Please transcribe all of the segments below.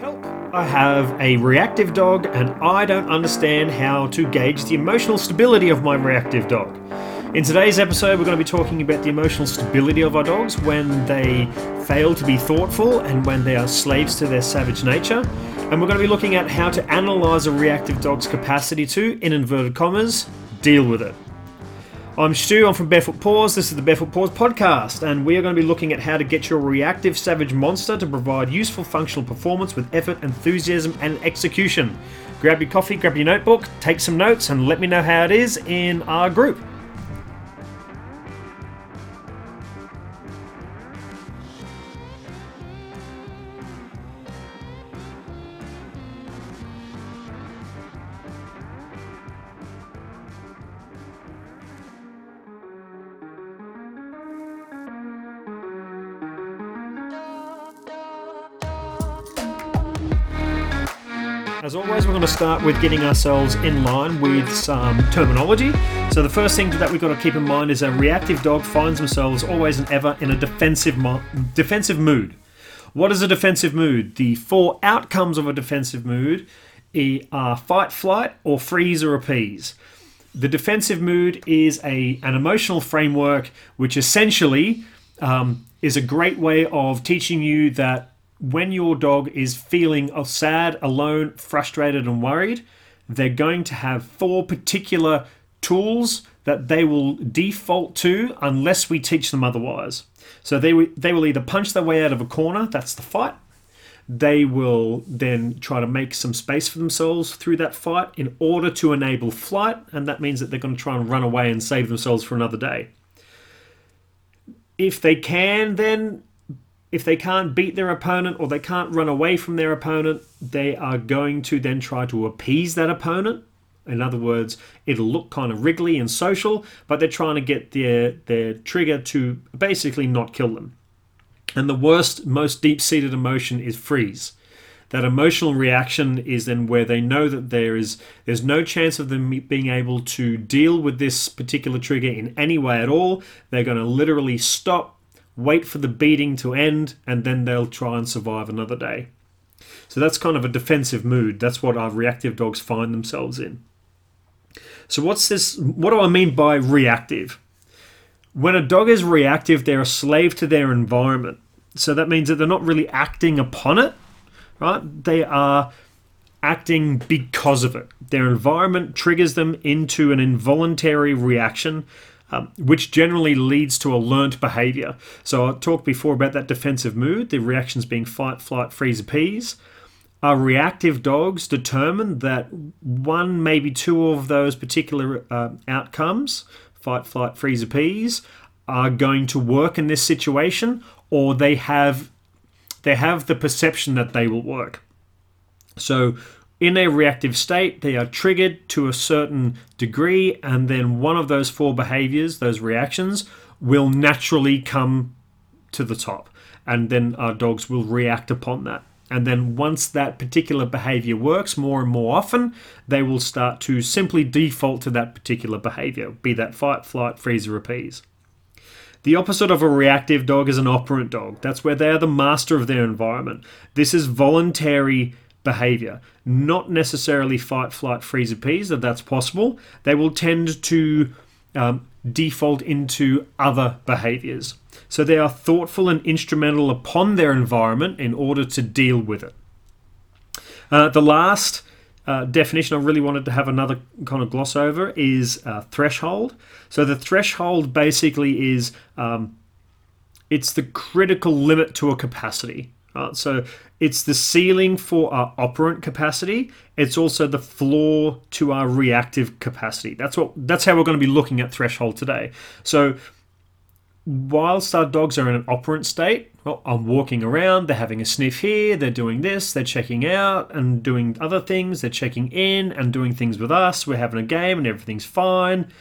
Help! I have a reactive dog and I don't understand how to gauge the emotional stability of my reactive dog. In today's episode, we're going to be talking about the emotional stability of our dogs when they fail to be thoughtful and when they are slaves to their savage nature. And we're going to be looking at how to analyze a reactive dog's capacity to, in inverted commas, deal with it. I'm Stu, I'm from Barefoot Paws. This is the Barefoot Paws podcast, and we are going to be looking at how to get your reactive savage monster to provide useful functional performance with effort, enthusiasm, and execution. Grab your coffee, grab your notebook, take some notes, and let me know how it is in our group. As always, we're going to start with getting ourselves in line with some terminology. So, the first thing that we've got to keep in mind is a reactive dog finds themselves always and ever in a defensive, mo- defensive mood. What is a defensive mood? The four outcomes of a defensive mood are fight, flight, or freeze or appease. The defensive mood is a, an emotional framework which essentially um, is a great way of teaching you that when your dog is feeling sad, alone, frustrated, and worried, they're going to have four particular tools that they will default to unless we teach them otherwise. So they, they will either punch their way out of a corner, that's the fight. They will then try to make some space for themselves through that fight in order to enable flight, and that means that they're going to try and run away and save themselves for another day. If they can, then if they can't beat their opponent or they can't run away from their opponent, they are going to then try to appease that opponent. In other words, it'll look kind of wriggly and social, but they're trying to get their, their trigger to basically not kill them. And the worst, most deep seated emotion is freeze. That emotional reaction is then where they know that there is there's no chance of them being able to deal with this particular trigger in any way at all. They're going to literally stop, wait for the beating to end, and then they'll try and survive another day. So that's kind of a defensive mood. That's what our reactive dogs find themselves in. So what's this what do I mean by reactive? When a dog is reactive, they're a slave to their environment. So that means that they're not really acting upon it, right? They are acting because of it. Their environment triggers them into an involuntary reaction um, which generally leads to a learnt behavior. So I talked before about that defensive mood, the reactions being fight, flight, freeze, appease. Our reactive dogs determine that one, maybe two of those particular uh, outcomes, fight, flight, freeze, appease, are going to work in this situation, or they have they have the perception that they will work. So in a reactive state, they are triggered to a certain degree, and then one of those four behaviors, those reactions, will naturally come to the top. And then our dogs will react upon that. And then once that particular behavior works more and more often, they will start to simply default to that particular behavior, be that fight, flight, freeze, or appease. The opposite of a reactive dog is an operant dog. That's where they are the master of their environment. This is voluntary behavior. Not necessarily fight, flight, freeze, appease, that that's possible. They will tend to um, default into other behaviors. So they are thoughtful and instrumental upon their environment in order to deal with it. Uh, the last uh, definition I really wanted to have another kind of gloss over is uh, threshold. So the threshold basically is um, it's the critical limit to a capacity. Uh, so it's the ceiling for our operant capacity. It's also the floor to our reactive capacity. That's what. That's how we're going to be looking at threshold today. So whilst our dogs are in an operant state, well, I'm walking around, they're having a sniff here, they're doing this, they're checking out and doing other things, they're checking in and doing things with us, we're having a game and everything's fine.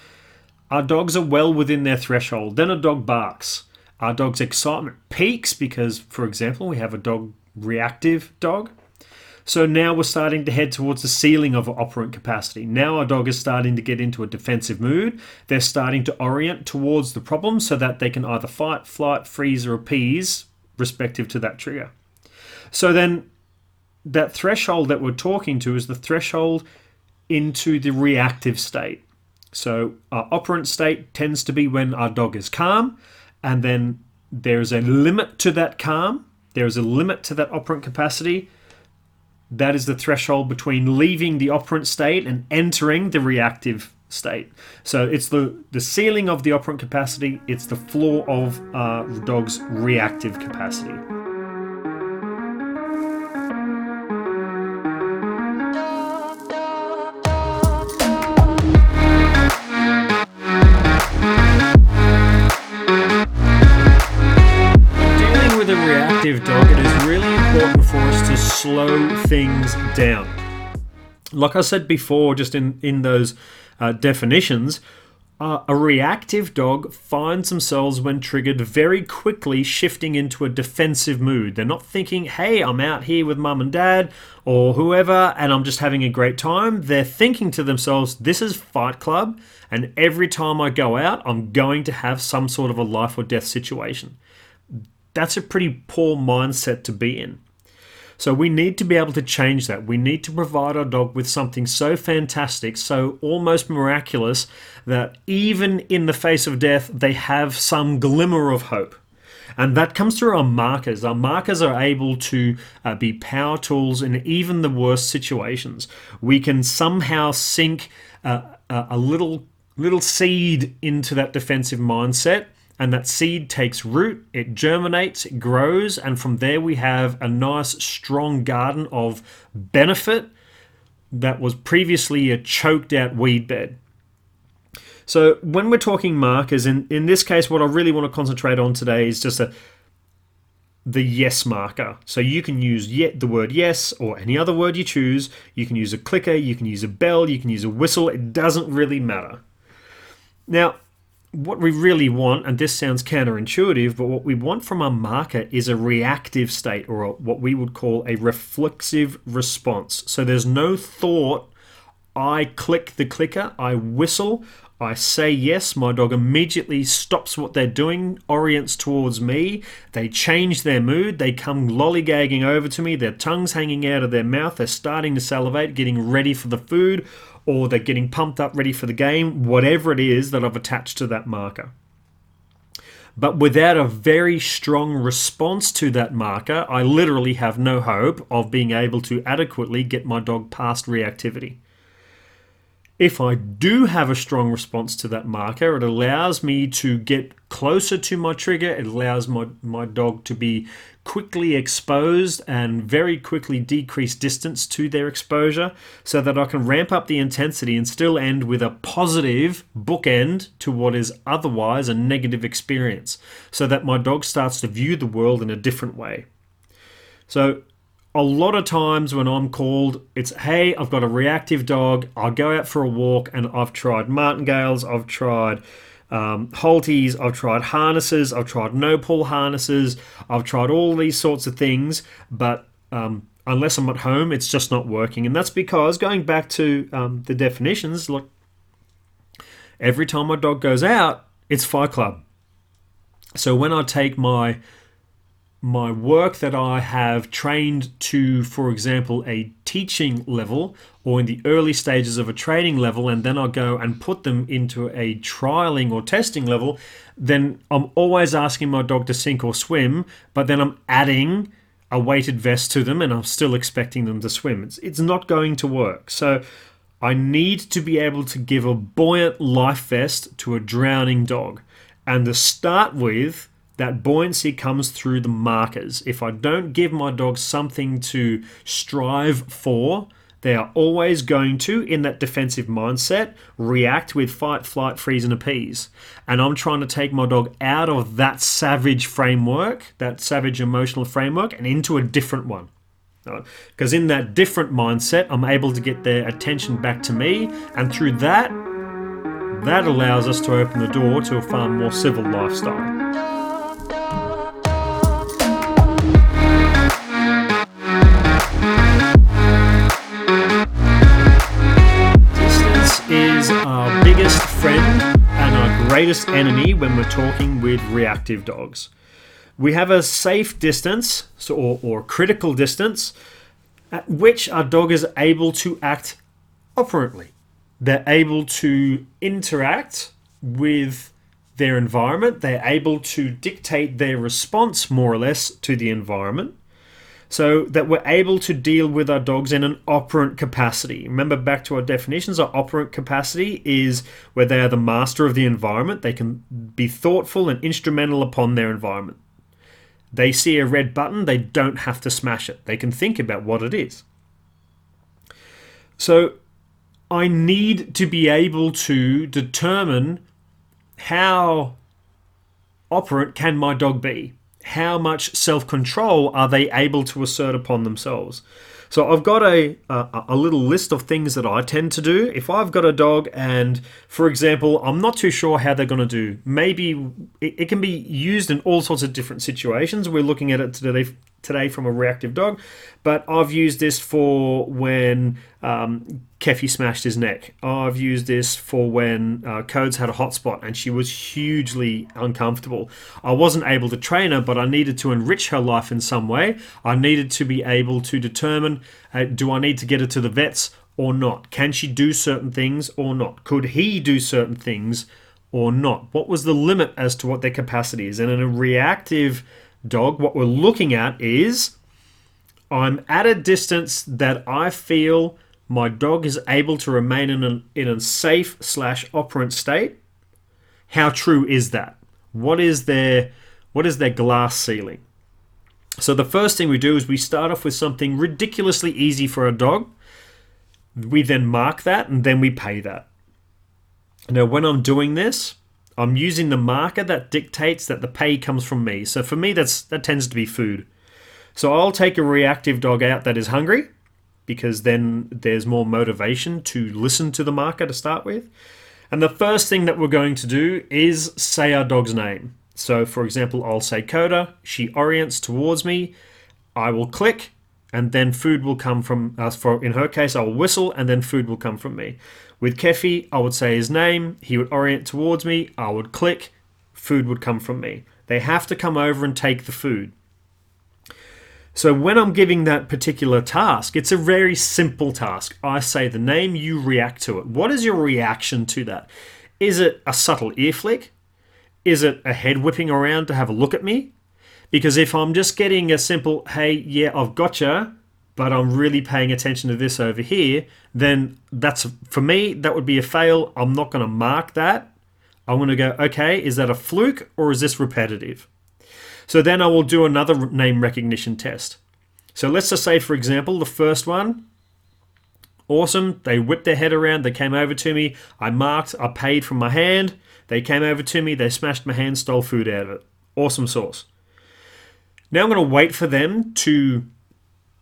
Our dogs are well within their threshold. Then a dog barks. Our dog's excitement peaks because, for example, we have a dog reactive dog. So now we're starting to head towards the ceiling of operant capacity. Now our dog is starting to get into a defensive mood. They're starting to orient towards the problem so that they can either fight, flight, freeze, or appease respective to that trigger. So then that threshold that we're talking to is the threshold into the reactive state. So our operant state tends to be when our dog is calm, and then there's a limit to that calm, there's a limit to that operant capacity. That is the threshold between leaving the operant state and entering the reactive state. So it's the, the ceiling of the operant capacity, it's the floor of uh, dog's reactive capacity. Slow things down. Like I said before, just in, in those uh, definitions, uh, a reactive dog finds themselves, when triggered, very quickly shifting into a defensive mood. They're not thinking, hey, I'm out here with mum and dad or whoever and I'm just having a great time. They're thinking to themselves, this is Fight Club, and every time I go out, I'm going to have some sort of a life or death situation. That's a pretty poor mindset to be in. So we need to be able to change that. We need to provide our dog with something so fantastic, so almost miraculous, that even in the face of death, they have some glimmer of hope. And that comes through our markers. Our markers are able to uh, be power tools in even the worst situations. We can somehow sink uh, a little little seed into that defensive mindset and that seed takes root, it germinates, it grows, and from there we have a nice, strong garden of benefit that was previously a choked out weed bed. So, when we're talking markers, in, in this case, what I really want to concentrate on today is just a the yes marker. So you can use yet the word yes or any other word you choose. You can use a clicker, you can use a bell, you can use a whistle. It doesn't really matter. Now, what we really want, and this sounds counterintuitive, but what we want from our marker is a reactive state or what we would call a reflexive response. So there's no thought. I click the clicker, I whistle, I say yes, my dog immediately stops what they're doing, orients towards me. They change their mood, they come lollygagging over to me, their tongue's hanging out of their mouth, they're starting to salivate, getting ready for the food, or they're getting pumped up ready for the game, whatever it is that I've attached to that marker. But without a very strong response to that marker, I literally have no hope of being able to adequately get my dog past reactivity. If I do have a strong response to that marker, it allows me to get closer to my trigger. It allows my, my dog to be quickly exposed and very quickly decrease distance to their exposure so that I can ramp up the intensity and still end with a positive bookend to what is otherwise a negative experience so that my dog starts to view the world in a different way. So a lot of times when I'm called, it's hey, I've got a reactive dog. I'll go out for a walk, and I've tried martingales, I've tried um, Halties, I've tried harnesses, I've tried no pull harnesses, I've tried all these sorts of things, but um, unless I'm at home, it's just not working. And that's because going back to um, the definitions, look, every time my dog goes out, it's Fight Club. So when I take my my work that I have trained to, for example, a teaching level or in the early stages of a training level, and then I go and put them into a trialing or testing level, then I'm always asking my dog to sink or swim, but then I'm adding a weighted vest to them and I'm still expecting them to swim. It's, it's not going to work. So I need to be able to give a buoyant life vest to a drowning dog. And to start with, that buoyancy comes through the markers. If I don't give my dog something to strive for, they are always going to, in that defensive mindset, react with fight, flight, freeze, and appease. And I'm trying to take my dog out of that savage framework, that savage emotional framework, and into a different one. Because in that different mindset, I'm able to get their attention back to me, and through that, that allows us to open the door to a far more civil lifestyle. Greatest enemy when we're talking with reactive dogs. we have a safe distance so, or, or critical distance at which our dog is able to act operantly. They're able to interact with their environment, they're able to dictate their response more or less to the environment so that we're able to deal with our dogs in an operant capacity. Remember back to our definitions, our operant capacity is where they are the master of the environment. They can be thoughtful and instrumental upon their environment. They see a red button, they don't have to smash it. They can think about what it is. So I need to be able to determine how operant can my dog be? How much self control are they able to assert upon themselves? So I've got a, a, a little list of things that I tend to do. If I've got a dog and, for example, I'm not too sure how they're going to do, maybe it, it can be used in all sorts of different situations. We're looking at it today today from a reactive dog, but I've used this for when um, Keffy smashed his neck. I've used this for when uh, Coda's had a hotspot and she was hugely uncomfortable. I wasn't able to train her, but I needed to enrich her life in some way. I needed to be able to determine uh, do I need to get her to the vets or not? Can she do certain things or not? Could he do certain things or not? What was the limit as to what their capacity is? And in a reactive dog, what we're looking at is I'm at a distance that I feel my dog is able to remain in a, in a safe slash operant state. How true is that? What is their what is their glass ceiling? So the first thing we do is we start off with something ridiculously easy for a dog. We then mark that and then we pay that. Now when I'm doing this, I'm using the marker that dictates that the pay comes from me. So for me, that's that tends to be food. So I'll take a reactive dog out that is hungry, because then there's more motivation to listen to the marker to start with. And the first thing that we're going to do is say our dog's name. So for example, I'll say Coda. She orients towards me. I will click, and then food will come from us. Uh, for in her case, I'll whistle, and then food will come from me. With Keffy, I would say his name, he would orient towards me, I would click, food would come from me. They have to come over and take the food. So when I'm giving that particular task, it's a very simple task. I say the name, you react to it. What is your reaction to that? Is it a subtle ear flick? Is it a head whipping around to have a look at me? Because if I'm just getting a simple, hey, yeah, I've gotcha, but I'm really paying attention to this over here, then that's for me, that would be a fail. I'm not going to mark that. I'm going to go, okay, is that a fluke or is this repetitive? So then I will do another name recognition test. So let's just say, for example, the first one, awesome. They whipped their head around, they came over to me, I marked, I paid from my hand, they came over to me, they smashed my hand, stole food out of it. Awesome sauce. Now I'm going to wait for them to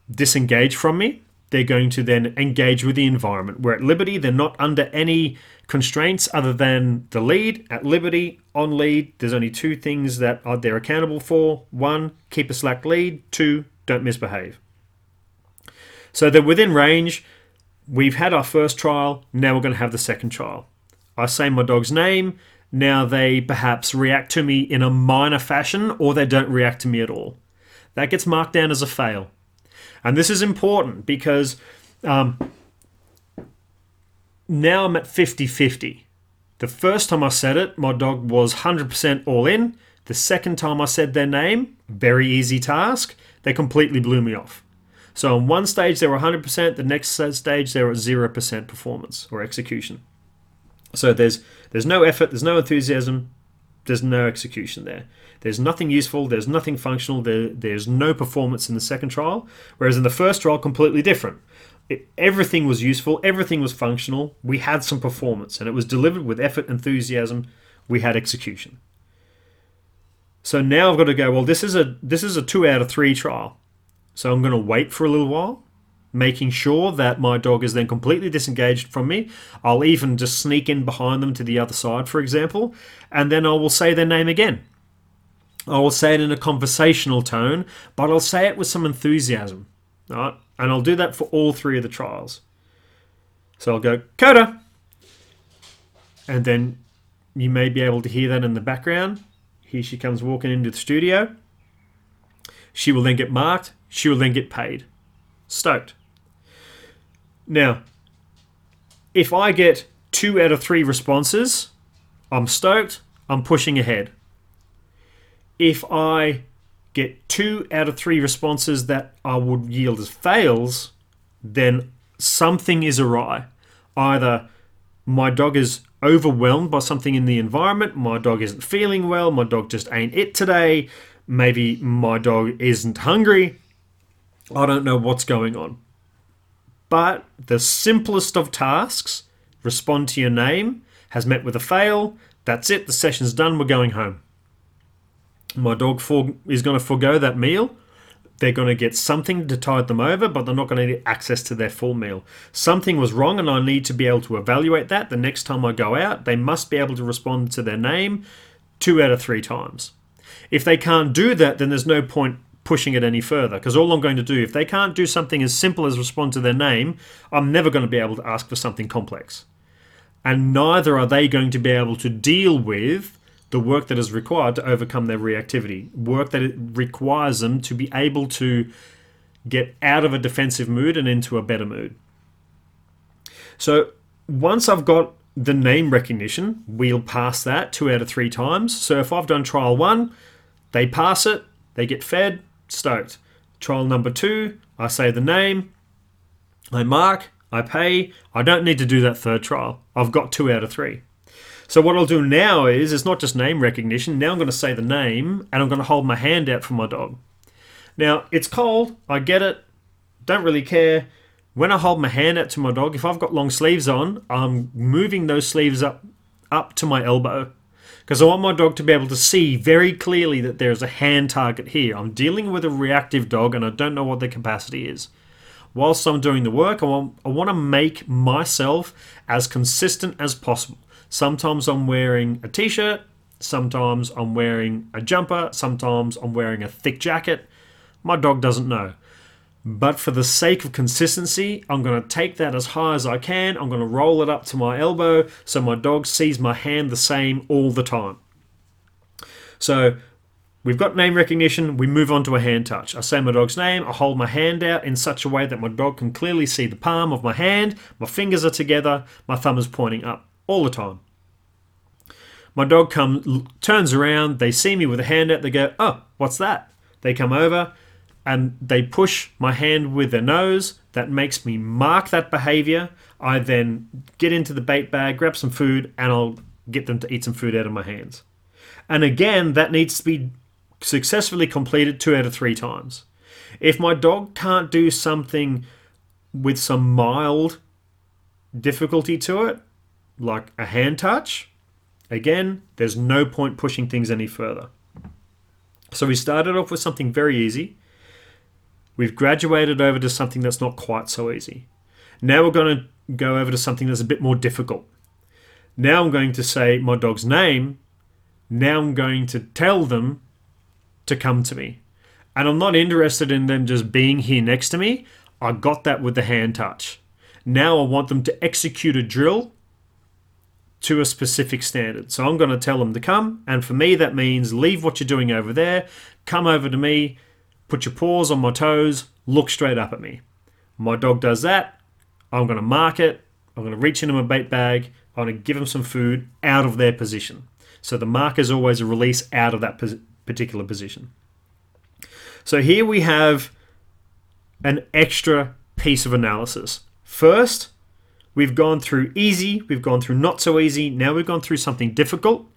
disengage from me, they're going to then engage with the environment. We're at liberty, they're not under any constraints other than the lead. At liberty, on lead, there's only two things that are they're accountable for. One, keep a slack lead. Two, don't misbehave. So they're within range. We've had our first trial, now we're going to have the second trial. I say my dog's name, now they perhaps react to me in a minor fashion or they don't react to me at all. That gets marked down as a fail. And this is important because um, now I'm at 50 50. The first time I said it, my dog was 100% all in. The second time I said their name, very easy task, they completely blew me off. So on one stage they were 100%, the next stage they were at 0% performance or execution. So there's there's no effort, there's no enthusiasm, there's no execution there. There's nothing useful, there's nothing functional, there, there's no performance in the second trial, whereas in the first trial, completely different. It, everything was useful, everything was functional, we had some performance, and it was delivered with effort, enthusiasm, we had execution. So now I've got to go, well, this is a this is a two out of three trial. So I'm going to wait for a little while, making sure that my dog is then completely disengaged from me. I'll even just sneak in behind them to the other side, for example, and then I will say their name again. I will say it in a conversational tone, but I'll say it with some enthusiasm. Right? And I'll do that for all three of the trials. So I'll go, Coda! And then you may be able to hear that in the background. Here she comes walking into the studio. She will then get marked. She will then get paid. Stoked. Now, if I get two out of three responses, I'm stoked. I'm pushing ahead. If I get two out of three responses that I would yield as fails, then something is awry. Either my dog is overwhelmed by something in the environment, my dog isn't feeling well, my dog just ain't it today, maybe my dog isn't hungry. I don't know what's going on. But the simplest of tasks, respond to your name, has met with a fail. That's it, the session's done, we're going home. My dog for, is going to forego that meal. They're going to get something to tide them over, but they're not going to get access to their full meal. Something was wrong, and I need to be able to evaluate that. The next time I go out, they must be able to respond to their name two out of three times. If they can't do that, then there's no point pushing it any further because all I'm going to do, if they can't do something as simple as respond to their name, I'm never going to be able to ask for something complex. And neither are they going to be able to deal with the work that is required to overcome their reactivity, work that it requires them to be able to get out of a defensive mood and into a better mood. So once I've got the name recognition, we'll pass that two out of three times. So if I've done trial one, they pass it, they get fed, stoked. Trial number two, I say the name, I mark, I pay. I don't need to do that third trial. I've got two out of three. So what I'll do now is it's not just name recognition. Now I'm going to say the name and I'm going to hold my hand out for my dog. Now it's cold. I get it. Don't really care. When I hold my hand out to my dog, if I've got long sleeves on, I'm moving those sleeves up up to my elbow because I want my dog to be able to see very clearly that there's a hand target here. I'm dealing with a reactive dog and I don't know what their capacity is. Whilst I'm doing the work, I want, I want to make myself as consistent as possible. Sometimes I'm wearing a t shirt, sometimes I'm wearing a jumper, sometimes I'm wearing a thick jacket. My dog doesn't know. But for the sake of consistency, I'm going to take that as high as I can. I'm going to roll it up to my elbow so my dog sees my hand the same all the time. So we've got name recognition, we move on to a hand touch. I say my dog's name, I hold my hand out in such a way that my dog can clearly see the palm of my hand, my fingers are together, my thumb is pointing up all the time. My dog comes, turns around, they see me with a hand out, they go, Oh, what's that? They come over and they push my hand with their nose. That makes me mark that behavior. I then get into the bait bag, grab some food, and I'll get them to eat some food out of my hands. And again, that needs to be successfully completed two out of three times. If my dog can't do something with some mild difficulty to it, like a hand touch, again, there's no point pushing things any further. So we started off with something very easy. We've graduated over to something that's not quite so easy. Now we're going to go over to something that's a bit more difficult. Now I'm going to say my dog's name. Now I'm going to tell them to come to me. And I'm not interested in them just being here next to me. I got that with the hand touch. Now I want them to execute a drill to a specific standard. So I'm going to tell them to come, and for me, that means leave what you're doing over there, come over to me, put your paws on my toes, look straight up at me. My dog does that. I'm going to mark it. I'm going to reach into my bait bag. I'm going to give them some food out of their position. So the mark is always a release out of that particular position. So here we have an extra piece of analysis. First, We've gone through easy, we've gone through not so easy, now we've gone through something difficult.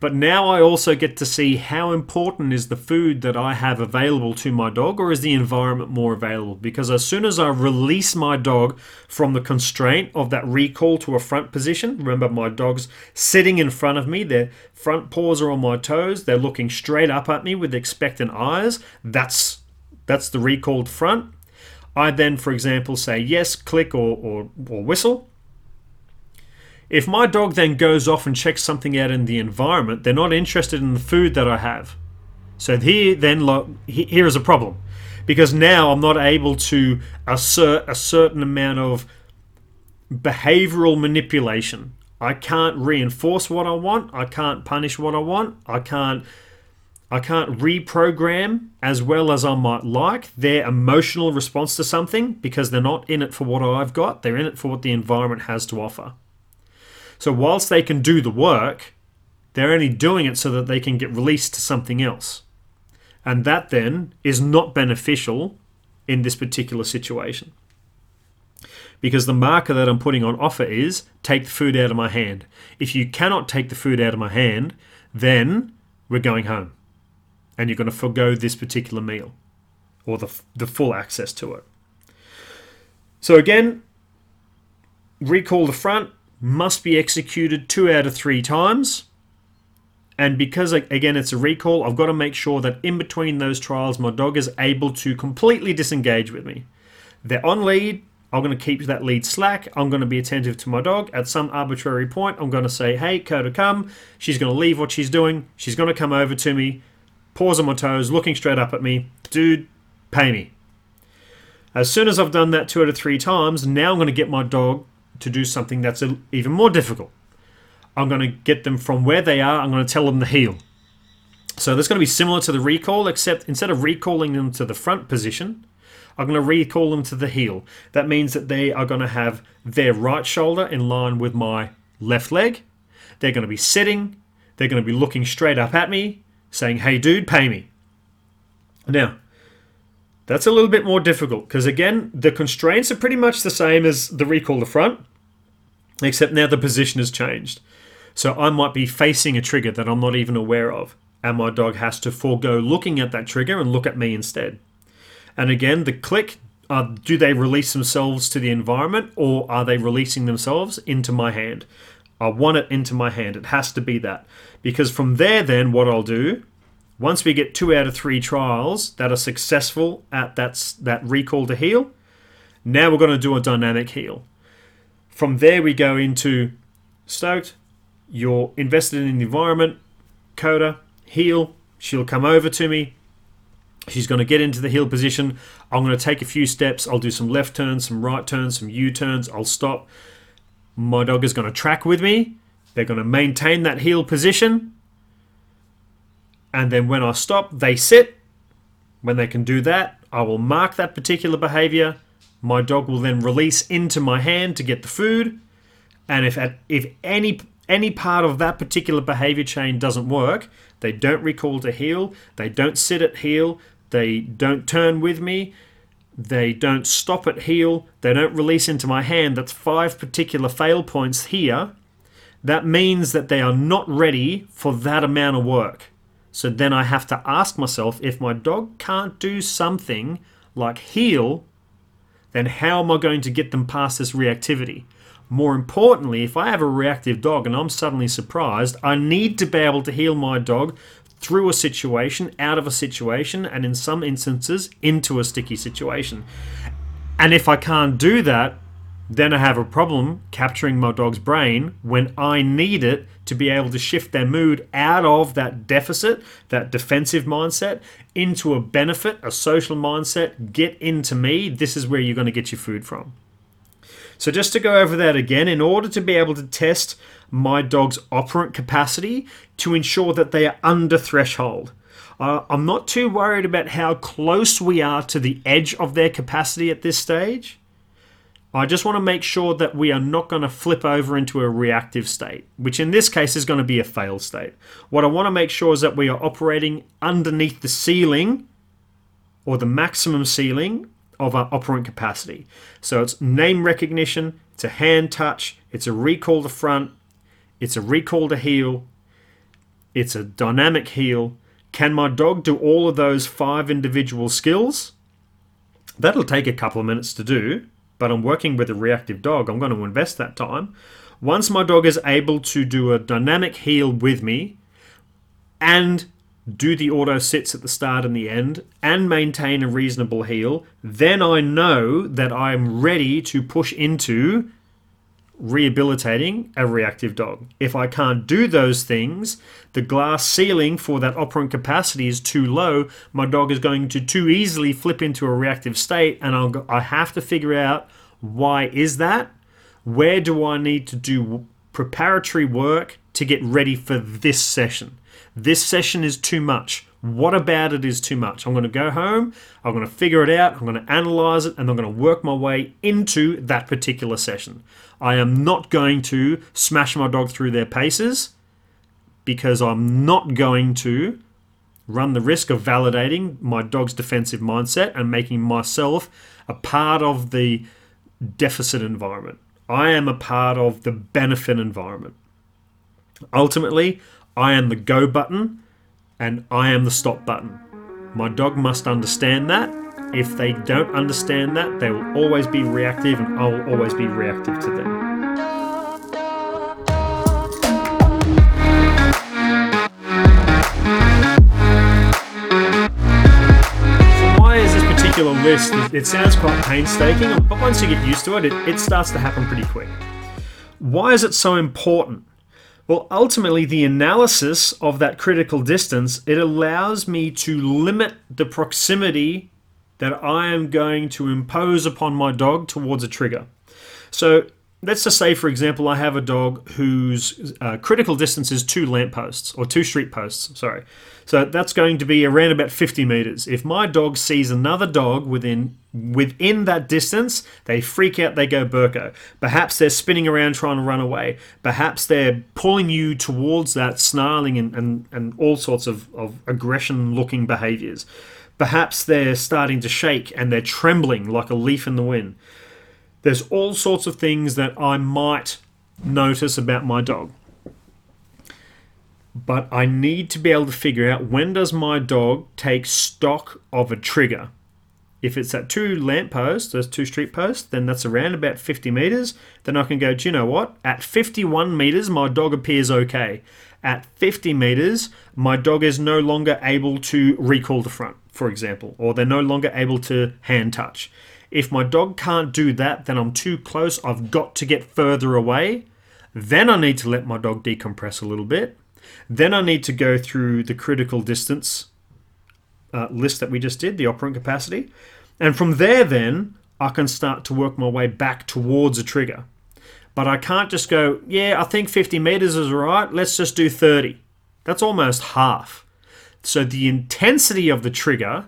But now I also get to see how important is the food that I have available to my dog, or is the environment more available? Because as soon as I release my dog from the constraint of that recall to a front position, remember my dog's sitting in front of me, their front paws are on my toes, they're looking straight up at me with expectant eyes. That's that's the recalled front. I then, for example, say yes, click, or, or, or whistle. If my dog then goes off and checks something out in the environment, they're not interested in the food that I have. So here, then, here is a problem, because now I'm not able to assert a certain amount of behavioral manipulation. I can't reinforce what I want. I can't punish what I want. I can't I can't reprogram as well as I might like their emotional response to something because they're not in it for what I've got, they're in it for what the environment has to offer. So, whilst they can do the work, they're only doing it so that they can get released to something else. And that then is not beneficial in this particular situation. Because the marker that I'm putting on offer is take the food out of my hand. If you cannot take the food out of my hand, then we're going home. And you're going to forego this particular meal or the, the full access to it. So, again, recall the front must be executed two out of three times. And because, again, it's a recall, I've got to make sure that in between those trials, my dog is able to completely disengage with me. They're on lead. I'm going to keep that lead slack. I'm going to be attentive to my dog. At some arbitrary point, I'm going to say, hey, Coda, come. She's going to leave what she's doing. She's going to come over to me, paws on my toes, looking straight up at me. Dude, pay me. As soon as I've done that two out of three times, now I'm going to get my dog to do something that's even more difficult. I'm going to get them from where they are, I'm going to tell them to heel. So that's going to be similar to the recall, except instead of recalling them to the front position, I'm going to recall them to the heel. That means that they are going to have their right shoulder in line with my left leg. They're going to be sitting. They're going to be looking straight up at me, saying, Hey, dude, pay me. Now, that's a little bit more difficult because, again, the constraints are pretty much the same as the recall the front, except now the position has changed. So I might be facing a trigger that I'm not even aware of, and my dog has to forego looking at that trigger and look at me instead. And again, the click uh, do they release themselves to the environment or are they releasing themselves into my hand? I want it into my hand. It has to be that. Because from there, then, what I'll do, once we get two out of three trials that are successful at that, that recall to heel, now we're going to do a dynamic heel. From there, we go into stoked, you're invested in the environment, Coda, heel, she'll come over to me. She's going to get into the heel position. I'm going to take a few steps. I'll do some left turns, some right turns, some U turns. I'll stop. My dog is going to track with me. They're going to maintain that heel position. And then when I stop, they sit. When they can do that, I will mark that particular behavior. My dog will then release into my hand to get the food. And if at, if any any part of that particular behavior chain doesn't work, they don't recall to heel, they don't sit at heel, they don't turn with me, they don't stop at heel, they don't release into my hand. That's five particular fail points here. That means that they are not ready for that amount of work. So then I have to ask myself if my dog can't do something like heel, then how am I going to get them past this reactivity? More importantly, if I have a reactive dog and I'm suddenly surprised, I need to be able to heel my dog through a situation, out of a situation, and in some instances, into a sticky situation. And if I can't do that, then I have a problem capturing my dog's brain when I need it to be able to shift their mood out of that deficit, that defensive mindset, into a benefit, a social mindset. Get into me. This is where you're going to get your food from. So, just to go over that again, in order to be able to test my dog's operant capacity to ensure that they are under threshold, uh, I'm not too worried about how close we are to the edge of their capacity at this stage. I just want to make sure that we are not going to flip over into a reactive state, which in this case is going to be a fail state. What I want to make sure is that we are operating underneath the ceiling or the maximum ceiling of our operant capacity. So it's name recognition, it's a hand touch, it's a recall to front, it's a recall to heel, it's a dynamic heel. Can my dog do all of those five individual skills? That'll take a couple of minutes to do, but I'm working with a reactive dog. I'm going to invest that time. Once my dog is able to do a dynamic heel with me and do the auto sits at the start and the end, and maintain a reasonable heel, then I know that I'm ready to push into rehabilitating a reactive dog. If I can't do those things, the glass ceiling for that operant capacity is too low, my dog is going to too easily flip into a reactive state, and I'll, I have to figure out why is that? Where do I need to do preparatory work to get ready for this session? This session is too much. What about it is too much? I'm going to go home, I'm going to figure it out, I'm going to analyze it, and I'm going to work my way into that particular session. I am not going to smash my dog through their paces because I'm not going to run the risk of validating my dog's defensive mindset and making myself a part of the deficit environment. I am a part of the benefit environment. Ultimately, I am the go button and I am the stop button. My dog must understand that. If they don't understand that, they will always be reactive and I will always be reactive to them. Particular list, it sounds quite painstaking, but once you get used to it, it, it starts to happen pretty quick. Why is it so important? Well, ultimately, the analysis of that critical distance, it allows me to limit the proximity that I am going to impose upon my dog towards a trigger. So let's just say, for example, I have a dog whose uh, critical distance is two lampposts or two street posts. Sorry, so that's going to be around about 50 meters. If my dog sees another dog within within that distance, they freak out. They go burko. Perhaps they're spinning around trying to run away. Perhaps they're pulling you towards that, snarling and and, and all sorts of, of aggression-looking behaviors. Perhaps they're starting to shake and they're trembling like a leaf in the wind. There's all sorts of things that I might notice about my dog. But I need to be able to figure out when does my dog take stock of a trigger. If it's at two lampposts, those two street posts, then that's around about 50 meters. Then I can go, do you know what? At 51 meters, my dog appears okay. At 50 meters, my dog is no longer able to recall the front, for example, or they're no longer able to hand touch. If my dog can't do that, then I'm too close. I've got to get further away. Then I need to let my dog decompress a little bit. Then I need to go through the critical distance uh, list that we just did, the operant capacity. And from there, then I can start to work my way back towards a trigger. But I can't just go, yeah, I think 50 meters is right. Let's just do 30. That's almost half. So the intensity of the trigger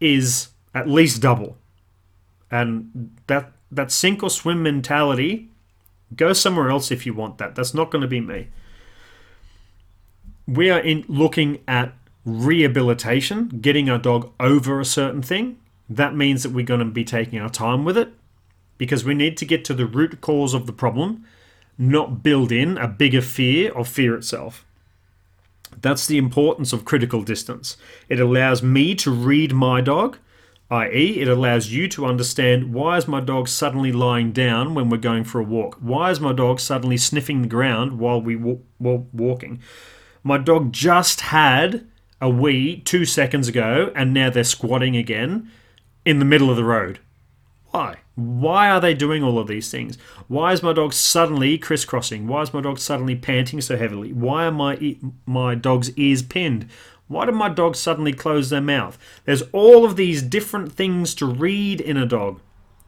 is at least double and that that sink or swim mentality go somewhere else if you want that that's not going to be me we are in looking at rehabilitation getting our dog over a certain thing that means that we're going to be taking our time with it because we need to get to the root cause of the problem not build in a bigger fear of fear itself that's the importance of critical distance it allows me to read my dog i.e., it allows you to understand why is my dog suddenly lying down when we're going for a walk? Why is my dog suddenly sniffing the ground while we while walking? My dog just had a wee two seconds ago, and now they're squatting again in the middle of the road. Why? Why are they doing all of these things? Why is my dog suddenly crisscrossing? Why is my dog suddenly panting so heavily? Why are my my dog's ears pinned? Why did my dog suddenly close their mouth? There's all of these different things to read in a dog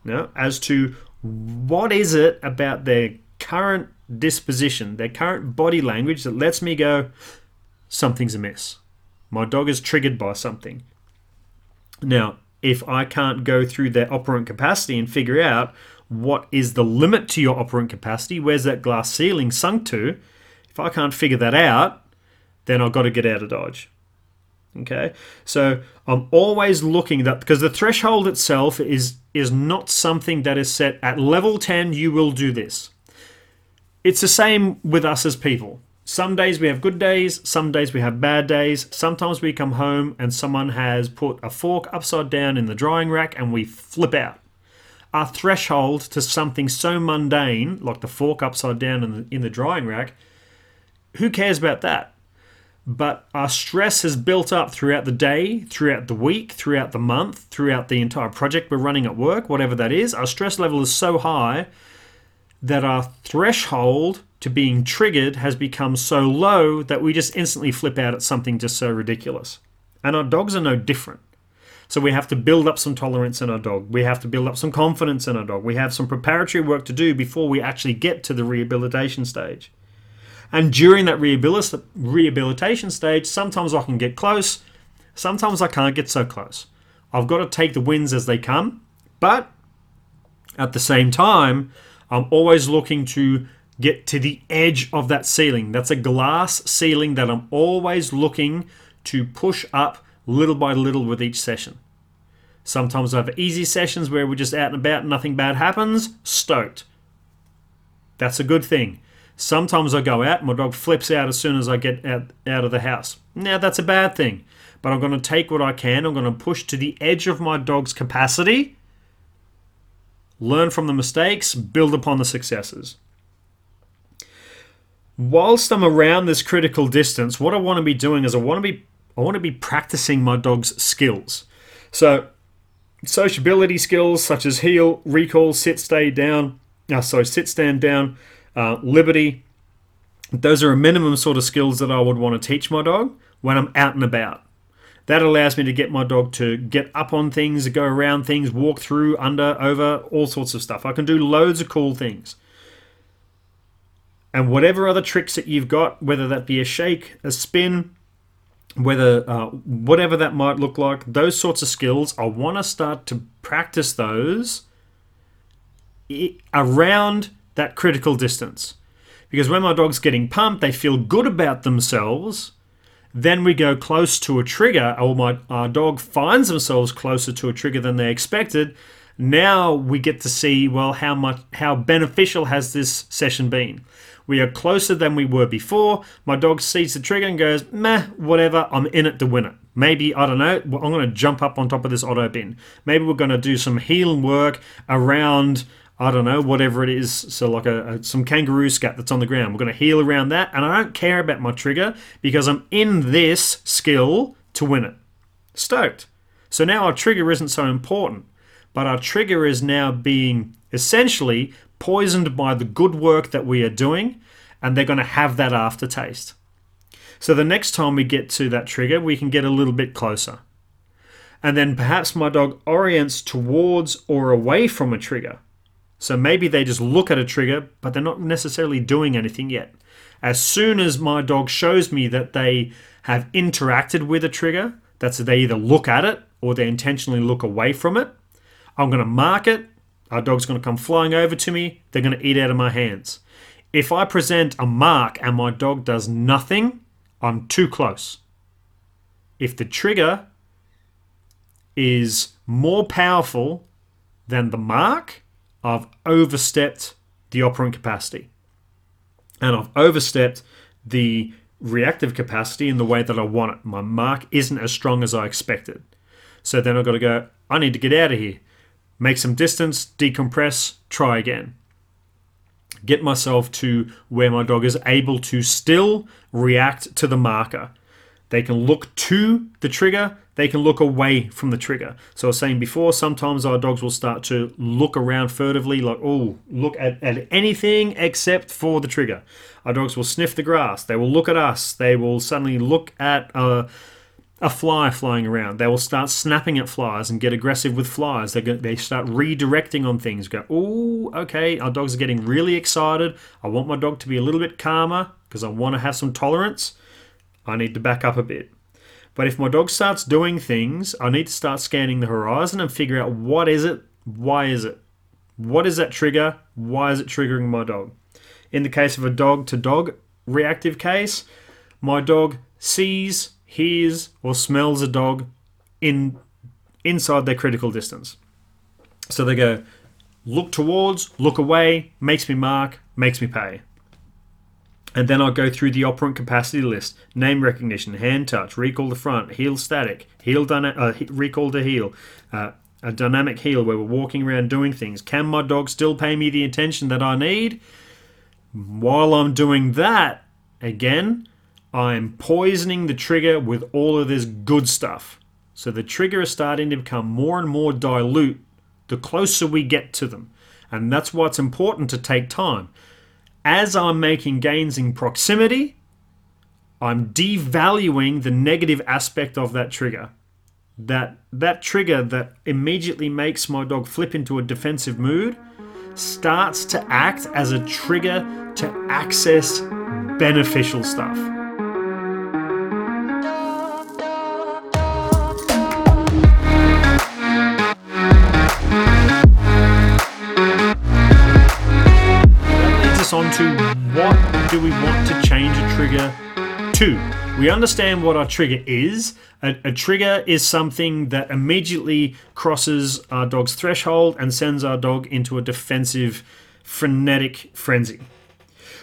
you know, as to what is it about their current disposition, their current body language that lets me go, something's amiss. My dog is triggered by something. Now, if I can't go through their operant capacity and figure out what is the limit to your operant capacity, where's that glass ceiling sunk to, if I can't figure that out, then I've got to get out of Dodge. Okay, so I'm always looking that because the threshold itself is is not something that is set at level 10. You will do this. It's the same with us as people. Some days we have good days, some days we have bad days. Sometimes we come home and someone has put a fork upside down in the drying rack and we flip out. Our threshold to something so mundane, like the fork upside down in the, in the drying rack, who cares about that? but our stress has built up throughout the day, throughout the week, throughout the month, throughout the entire project we're running at work, whatever that is. Our stress level is so high that our threshold to being triggered has become so low that we just instantly flip out at something just so ridiculous. And our dogs are no different. So we have to build up some tolerance in our dog. We have to build up some confidence in our dog. We have some preparatory work to do before we actually get to the rehabilitation stage. And during that rehabilitation stage, sometimes I can get close, sometimes I can't get so close. I've got to take the wins as they come, but at the same time, I'm always looking to get to the edge of that ceiling. That's a glass ceiling that I'm always looking to push up little by little with each session. Sometimes I have easy sessions where we're just out and about and nothing bad happens. Stoked. That's a good thing. Sometimes I go out, my dog flips out as soon as I get out, out of the house. Now that's a bad thing. But I'm going to take what I can. I'm going to push to the edge of my dog's capacity, learn from the mistakes, build upon the successes. Whilst I'm around this critical distance, what I want to be doing is I want to be I want to be practicing my dog's skills. So sociability skills such as heel, recall, sit, stay down, uh, sorry, sit, stand down, uh, liberty. Those are a minimum sort of skills that I would want to teach my dog when I'm out and about. That allows me to get my dog to get up on things, go around things, walk through, under, over, all sorts of stuff. I can do loads of cool things. And whatever other tricks that you've got, whether that be a shake, a spin, whether uh, whatever that might look like, those sorts of skills, I want to start to practice those around that critical distance. Because when my dog's getting pumped, they feel good about themselves. Then we go close to a trigger, or my our dog finds themselves closer to a trigger than they expected. Now we get to see well how much how beneficial has this session been. We are closer than we were before. My dog sees the trigger and goes, meh, whatever, I'm in it to win it. Maybe, I don't know, I'm going to jump up on top of this auto bin. Maybe we're going to do some heeling work around, I don't know, whatever it is. So, like a, a, some kangaroo scat that's on the ground. We're going to heel around that. And I don't care about my trigger because I'm in this skill to win it. Stoked. So now our trigger isn't so important, but our trigger is now being essentially poisoned by the good work that we are doing, and they're going to have that aftertaste. So the next time we get to that trigger, we can get a little bit closer. And then perhaps my dog orients towards or away from a trigger. So maybe they just look at a trigger, but they're not necessarily doing anything yet. As soon as my dog shows me that they have interacted with a trigger, that's they either look at it or they intentionally look away from it, I'm going to mark it our dog's going to come flying over to me. They're going to eat out of my hands. If I present a mark and my dog does nothing, I'm too close. If the trigger is more powerful than the mark, I've overstepped the operant capacity. And I've overstepped the reactive capacity in the way that I want it. My mark isn't as strong as I expected. So then I've got to go, I need to get out of here make some distance, decompress, try again. Get myself to where my dog is able to still react to the marker. They can look to the trigger, they can look away from the trigger. So I was saying before, sometimes our dogs will start to look around furtively, like, oh, look at, at anything except for the trigger. Our dogs will sniff the grass, they will look at us, they will suddenly look at uh, a fly flying around. They will start snapping at flies and get aggressive with flies. They, go, they start redirecting on things. Go, oh, okay, our dog's are getting really excited. I want my dog to be a little bit calmer because I want to have some tolerance. I need to back up a bit. But if my dog starts doing things, I need to start scanning the horizon and figure out what is it, why is it, what is that trigger, why is it triggering my dog. In the case of a dog to dog reactive case, my dog sees hears or smells a dog in inside their critical distance. So they go, look towards, look away, makes me mark, makes me pay. And then I'll go through the operant capacity list name recognition, hand touch, recall the front, heel static, heel dyna- uh, recall to heel, uh, a dynamic heel where we're walking around doing things. Can my dog still pay me the attention that I need? While I'm doing that, again, I'm poisoning the trigger with all of this good stuff. So the trigger is starting to become more and more dilute the closer we get to them. And that's why it's important to take time. As I'm making gains in proximity, I'm devaluing the negative aspect of that trigger. That that trigger that immediately makes my dog flip into a defensive mood starts to act as a trigger to access beneficial stuff. Do we want to change a trigger to? We understand what our trigger is. A, a, trigger is something that immediately crosses our dog's threshold and sends our dog into a defensive, frenetic frenzy.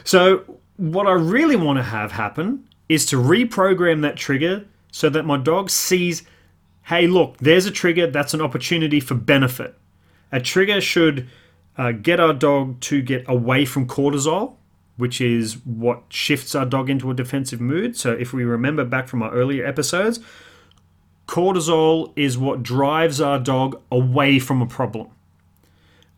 So, what I really want to have happen is to reprogram that trigger so that my dog sees hey, look, there's a trigger, that's an opportunity for benefit. A trigger should uh, get our dog to get away from cortisol, which is what shifts our dog into a defensive mood. So, if we remember back from our earlier episodes, cortisol is what drives our dog away from a problem.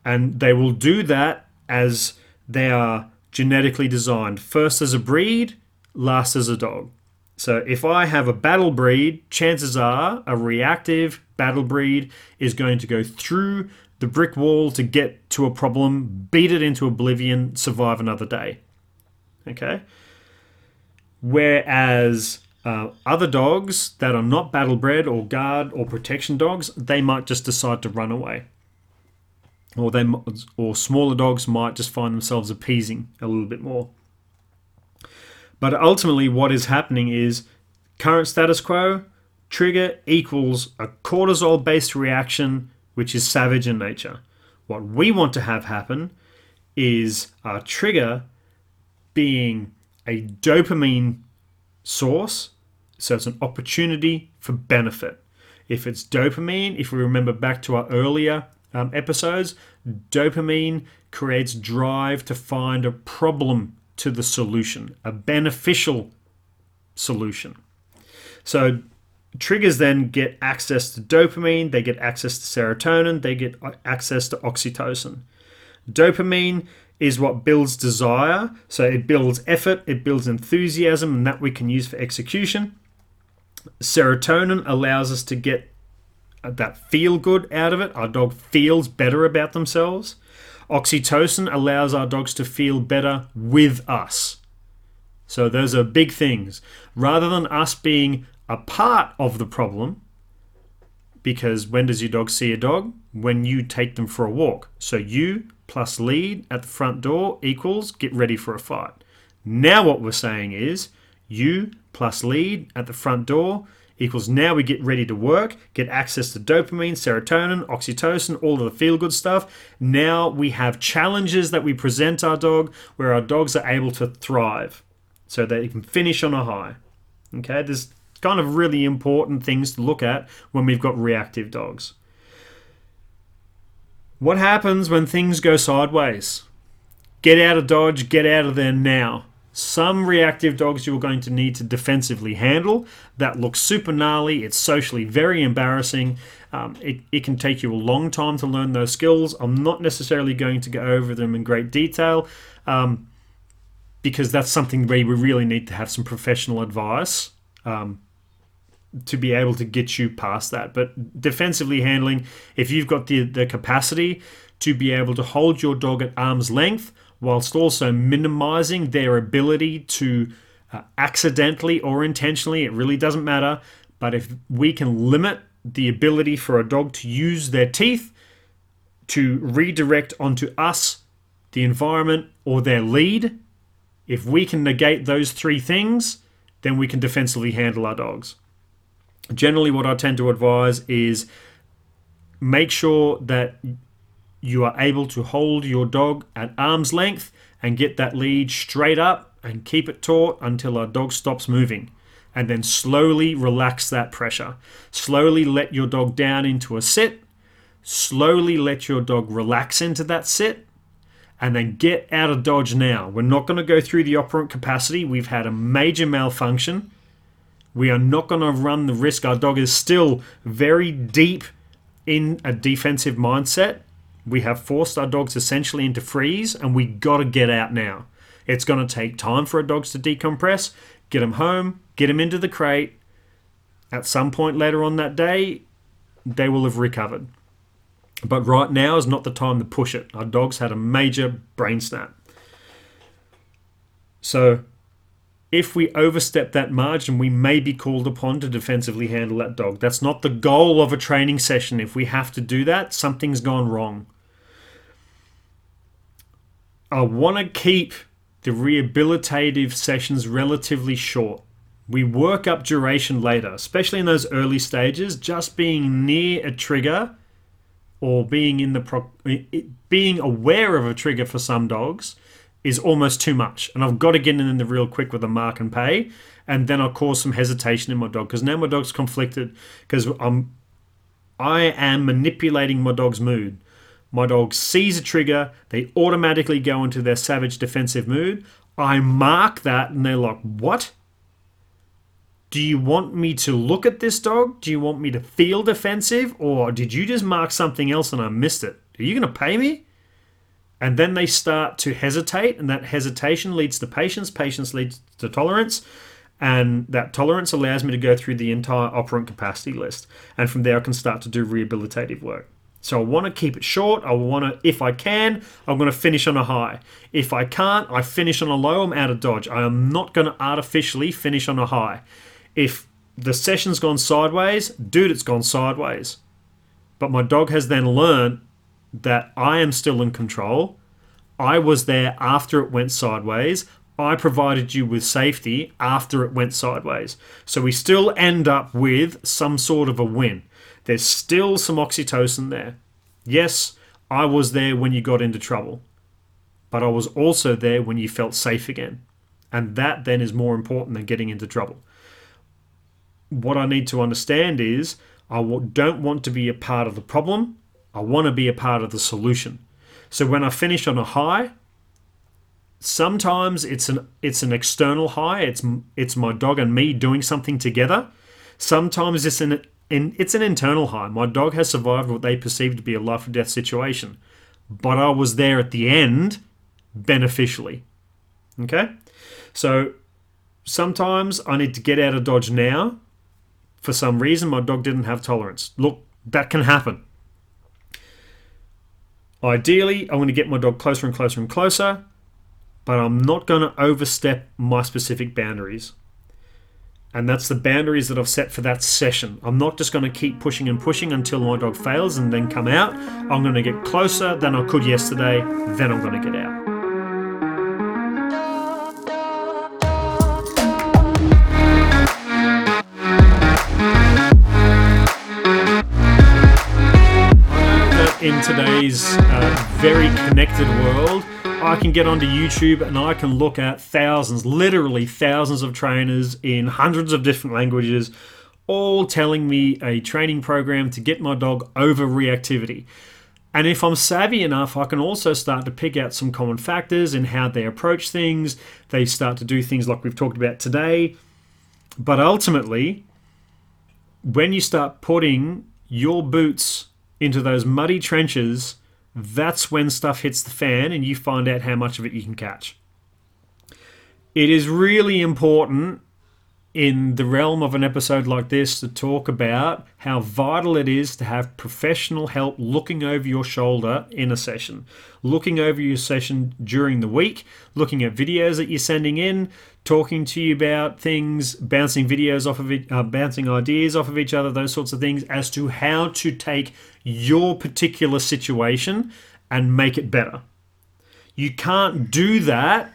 And they will do that as they are genetically designed first as a breed, last as a dog. So if I have a battle breed, chances are a reactive battle breed is going to go through the brick wall to get to a problem, beat it into oblivion, survive another day. Okay? Whereas uh, other dogs that are not battle bred or guard or protection dogs, they might just decide to run away. Or they or smaller dogs might just find themselves appeasing a little bit more. But ultimately, what is happening is current status quo trigger equals a cortisol based reaction, which is savage in nature. What we want to have happen is our trigger being a dopamine source, so it's an opportunity for benefit. If it's dopamine, if we remember back to our earlier um, episodes, dopamine creates drive to find a problem to the solution, a beneficial solution. So triggers then get access to dopamine, they get access to serotonin, they get access to oxytocin. Dopamine is what builds desire, so it builds effort, it builds enthusiasm, and that we can use for execution. Serotonin allows us to get that feel good out of it. Our dog feels better about themselves. Oxytocin allows our dogs to feel better with us. So those are big things. Rather than us being a part of the problem, because when does your dog see a dog? When you take them for a walk. So you plus lead at the front door equals get ready for a fight. Now what we're saying is you plus lead at the front door equals now we get ready to work, get access to dopamine, serotonin, oxytocin, all of the feel good stuff. Now we have challenges that we present our dog where our dogs are able to thrive so that it can finish on a high. Okay, there's kind of really important things to look at when we've got reactive dogs. What happens when things go sideways? Get out of Dodge, get out of there now. Some reactive dogs you're going to need to defensively handle. That looks super gnarly. It's socially very embarrassing. Um, it, it can take you a long time to learn those skills. I'm not necessarily going to go over them in great detail um, because that's something where we really need to have some professional advice um, to be able to get you past that. But defensively handling, if you've got the, the capacity to be able to hold your dog at arm's length whilst also minimizing their ability to uh, accidentally or intentionally, it really doesn't matter. But if we can limit the ability for a dog to use their teeth to redirect onto us, the environment, or their lead, if we can negate those three things, then we can defensively handle our dogs. Generally, what I tend to advise is make sure that you are able to hold your dog at arm's length and get that lead straight up and keep it taut until our dog stops moving. And then slowly relax that pressure. Slowly let your dog down into a sit. Slowly let your dog relax into that sit. And then get out of dodge now. We're not going to go through the operant capacity. We've had a major malfunction. We are not going to run the risk. Our dog is still very deep in a defensive mindset we have forced our dogs essentially into freeze, and we got to get out now. It's going to take time for our dogs to decompress, get them home, get them into the crate. At some point later on that day, they will have recovered. But right now is not the time to push it. Our dogs had a major brain snap. So, if we overstep that margin, we may be called upon to defensively handle that dog. That's not the goal of a training session. If we have to do that, something's gone wrong. I want to keep the rehabilitative sessions relatively short. We work up duration later, especially in those early stages. Just being near a trigger or being in the pro- being aware of a trigger for some dogs is almost too much. And I've got to get in there real quick with a mark and pay. And then I'll cause some hesitation in my dog because now my dog's conflicted because I'm I am manipulating my dog's mood. My dog sees a trigger, they automatically go into their savage defensive mood. I mark that and they're like, What? Do you want me to look at this dog? Do you want me to feel defensive? Or did you just mark something else and I missed it? Are you going to pay me? And then they start to hesitate, and that hesitation leads to patience. Patience leads to tolerance. And that tolerance allows me to go through the entire operant capacity list. And from there, I can start to do rehabilitative work. So I want to keep it short. I want to, if I can, I'm going to finish on a high. If I can't, I finish on a low. I'm out of dodge. I am not going to artificially finish on a high. If the session's gone sideways, dude, it's gone sideways. But my dog has then learned that I am still in control. I was there after it went sideways. I provided you with safety after it went sideways. So we still end up with some sort of a win. There's still some oxytocin there. Yes, I was there when you got into trouble, but I was also there when you felt safe again. And that then is more important than getting into trouble. What I need to understand is I don't want to be a part of the problem. I want to be a part of the solution. So when I finish on a high, sometimes it's an it's an external high. It's it's my dog and me doing something together. Sometimes it's an in, it's an internal high. My dog has survived what they perceive to be a life or death situation, but I was there at the end beneficially. Okay, so sometimes I need to get out of dodge now. For some reason, my dog didn't have tolerance. Look, that can happen. Ideally, I'm going to get my dog closer and closer and closer, but I'm not going to overstep my specific boundaries. And that's the boundaries that I've set for that session. I'm not just going to keep pushing and pushing until my dog fails and then come out. I'm going to get closer than I could yesterday, then I'm going to get out. Today's uh, very connected world, I can get onto YouTube and I can look at thousands, literally thousands of trainers in hundreds of different languages, all telling me a training program to get my dog over reactivity. And if I'm savvy enough, I can also start to pick out some common factors in how they approach things. They start to do things like we've talked about today. But ultimately, when you start putting your boots into those muddy trenches, that's when stuff hits the fan and you find out how much of it you can catch. It is really important in the realm of an episode like this to talk about how vital it is to have professional help looking over your shoulder in a session, looking over your session during the week, looking at videos that you're sending in, talking to you about things, bouncing videos off of it, uh, bouncing ideas off of each other, those sorts of things, as to how to take your particular situation and make it better. You can't do that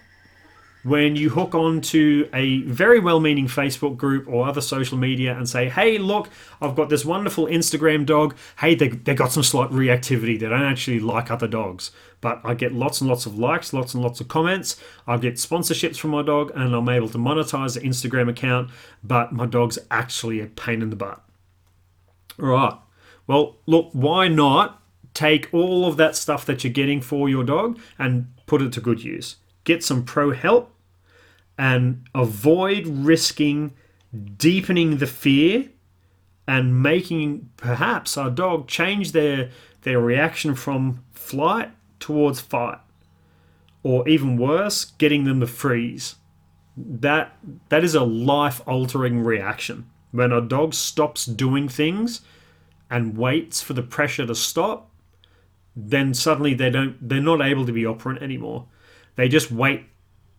when you hook on to a very well meaning Facebook group or other social media and say, hey, look, I've got this wonderful Instagram dog. Hey, they, they got some slight reactivity. They don't actually like other dogs. But I get lots and lots of likes, lots and lots of comments. I get sponsorships from my dog and I'm able to monetize the Instagram account. But my dog's actually a pain in the butt. All right. Well, look, why not take all of that stuff that you're getting for your dog and put it to good use? get some pro help, and avoid risking deepening the fear and making perhaps our dog change their their reaction from flight towards fight. Or even worse getting them to freeze. That that is a life altering reaction. When a dog stops doing things and waits for the pressure to stop then suddenly they don't they're not able to be operant anymore they just wait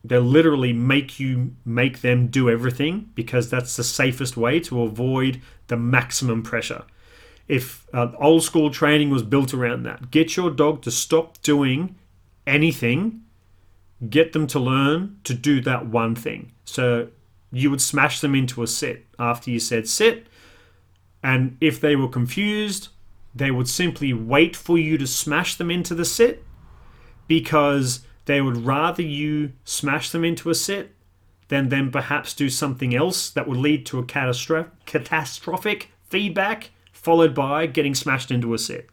they literally make you make them do everything because that's the safest way to avoid the maximum pressure. If uh, old school training was built around that, get your dog to stop doing anything, get them to learn to do that one thing. So you would smash them into a sit after you said sit. And if they were confused, they would simply wait for you to smash them into the sit because they would rather you smash them into a sit than then perhaps do something else that would lead to a catastrophic feedback followed by getting smashed into a sit.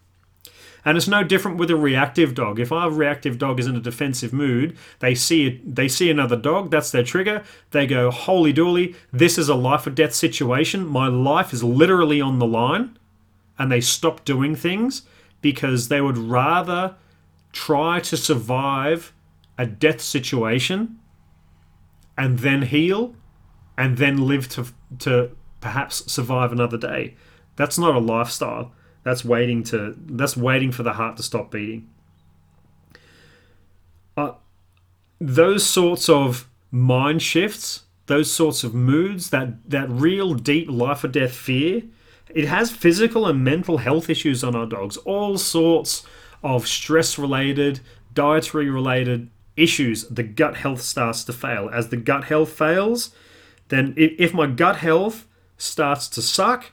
And it's no different with a reactive dog. If our reactive dog is in a defensive mood, they see they see another dog, that's their trigger. They go, "Holy dooly, this is a life or death situation. My life is literally on the line." And they stop doing things because they would rather try to survive a death situation and then heal and then live to to perhaps survive another day. That's not a lifestyle. That's waiting to that's waiting for the heart to stop beating. Uh, those sorts of mind shifts, those sorts of moods, that that real deep life or death fear, it has physical and mental health issues on our dogs. All sorts of stress related, dietary related issues. The gut health starts to fail. As the gut health fails, then if my gut health starts to suck,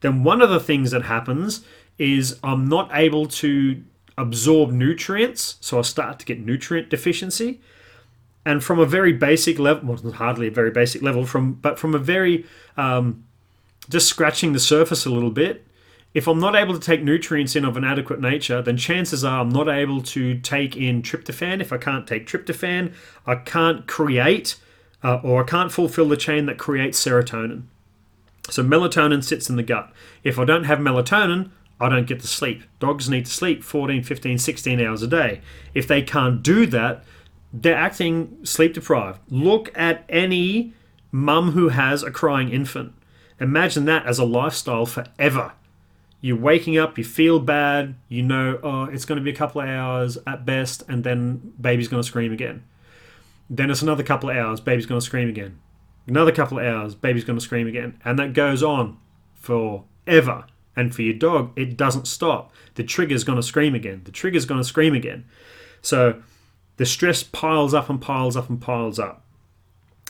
then one of the things that happens is I'm not able to absorb nutrients, so I start to get nutrient deficiency. And from a very basic level, well, hardly a very basic level, from but from a very um, just scratching the surface a little bit, if I'm not able to take nutrients in of an adequate nature, then chances are I'm not able to take in tryptophan. If I can't take tryptophan, I can't create uh, or I can't fulfill the chain that creates serotonin. So melatonin sits in the gut. If I don't have melatonin, I don't get to sleep. Dogs need to sleep 14, 15, 16 hours a day. If they can't do that, they're acting sleep deprived. Look at any mum who has a crying infant. Imagine that as a lifestyle forever. You're waking up, you feel bad, you know, oh, it's going to be a couple of hours at best, and then baby's going to scream again. Then it's another couple of hours, baby's going to scream again. Another couple of hours, baby's going to scream again. And that goes on forever. And for your dog, it doesn't stop. The trigger's going to scream again. The trigger's going to scream again. So the stress piles up and piles up and piles up.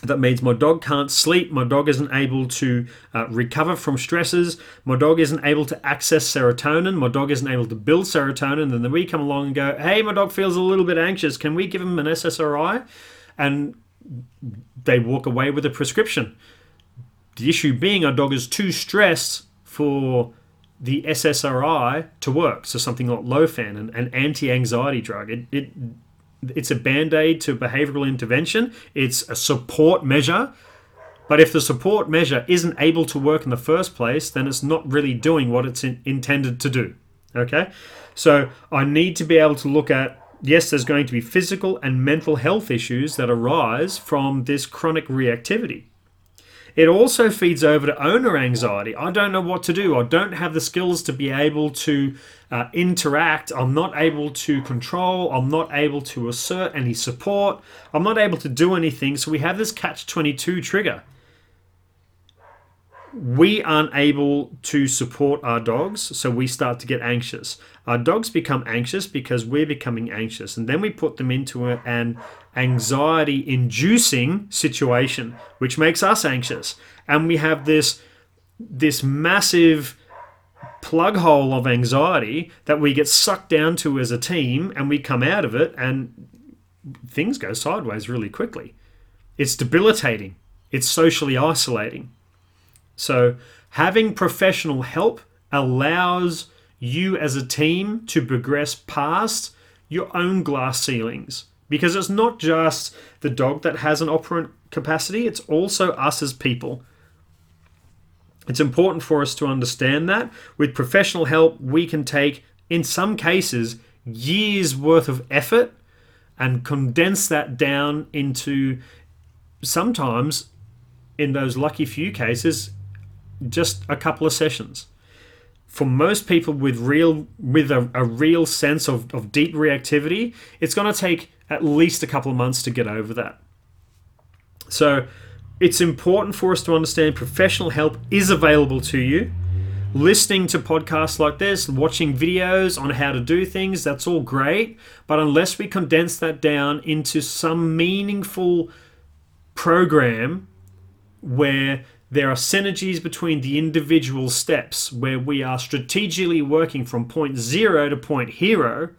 That means my dog can't sleep. My dog isn't able to uh, recover from stresses. My dog isn't able to access serotonin. My dog isn't able to build serotonin. And then we come along and go, hey, my dog feels a little bit anxious. Can we give him an SSRI? And they walk away with a prescription. The issue being our dog is too stressed for the SSRI to work. So something like Lofan, an, an anti-anxiety drug. It, it it's a band-aid to behavioral intervention. It's a support measure. But if the support measure isn't able to work in the first place, then it's not really doing what it's in, intended to do. Okay? So I need to be able to look at yes, there's going to be physical and mental health issues that arise from this chronic reactivity. It also feeds over to owner anxiety. I don't know what to do. I don't have the skills to be able to uh, interact. I'm not able to control. I'm not able to assert any support. I'm not able to do anything. So we have this catch 22 trigger we aren't able to support our dogs, so we start to get anxious. Our dogs become anxious because we're becoming anxious, and then we put them into an anxiety inducing situation, which makes us anxious. And we have this, this massive plug hole of anxiety that we get sucked down to as a team, and we come out of it, and things go sideways really quickly. It's debilitating, it's socially isolating. So, having professional help allows you as a team to progress past your own glass ceilings because it's not just the dog that has an operant capacity, it's also us as people. It's important for us to understand that with professional help, we can take, in some cases, years worth of effort and condense that down into sometimes, in those lucky few cases, just a couple of sessions. For most people with real with a, a real sense of, of deep reactivity, it's going to take at least a couple of months to get over that. So it's important for us to understand professional help is available to you. Listening to podcasts like this, watching videos on how to do things, that's all great. But unless we condense that down into some meaningful program where there are synergies between the individual steps, where we are strategically working from point zero to point hero,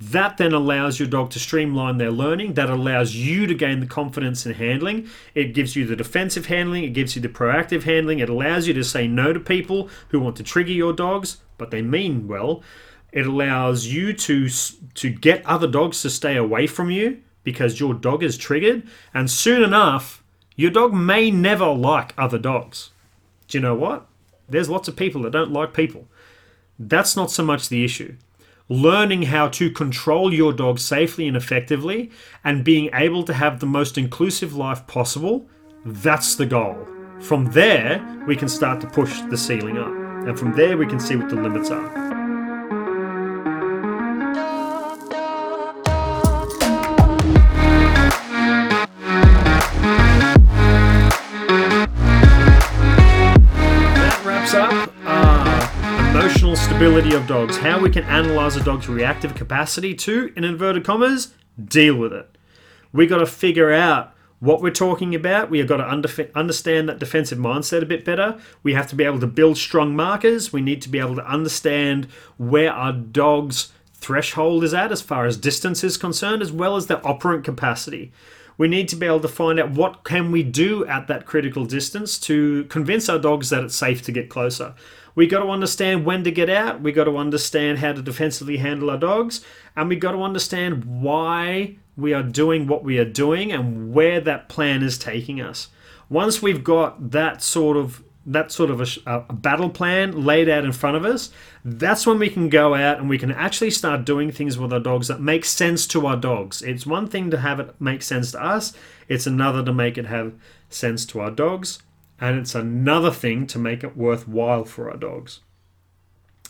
that then allows your dog to streamline their learning. That allows you to gain the confidence in handling. It gives you the defensive handling. It gives you the proactive handling. It allows you to say no to people who want to trigger your dogs, but they mean well. It allows you to to get other dogs to stay away from you because your dog is triggered. And soon enough, your dog may never like other dogs. Do you know what? There's lots of people that don't like people. That's not so much the issue learning how to control your dog safely and effectively, and being able to have the most inclusive life possible, that's the goal. From there, we can start to push the ceiling up. And from there, we can see what the limits are. Stability of dogs, how we can analyze a dog's reactive capacity to, in inverted commas, deal with it. We got to figure out what we're talking about. We have got to under- understand that defensive mindset a bit better. We have to be able to build strong markers. We need to be able to understand where our dog's threshold is at as far as distance is concerned, as well as their operant capacity. We need to be able to find out what can we do at that critical distance to convince our dogs that it's safe to get closer we got to understand when to get out. We got to understand how to defensively handle our dogs, and we got to understand why we are doing what we are doing and where that plan is taking us. Once we've got that sort of that sort of a, a, battle plan laid out in front of us, that's when we can go out and we can actually start doing things with our dogs that make sense to our dogs. It's one thing to have it make sense to us, it's another to make it have sense to our dogs and it's another thing to make it worthwhile for our dogs.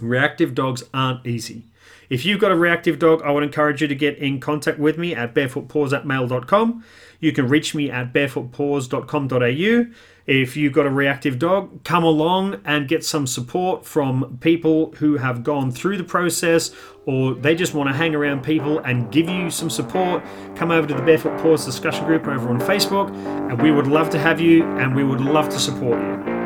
Reactive dogs aren't easy. If you've got a reactive dog, I would encourage you to get in contact with me at barefootpaws at mail.com. You can reach me at barefootpaws.com.au. If you've got a reactive dog, come along and get some support from people who have gone through the process or they just want to hang around people and give you some support. Come over to the Barefoot Paws discussion group over on Facebook and we would love to have you and we would love to support you.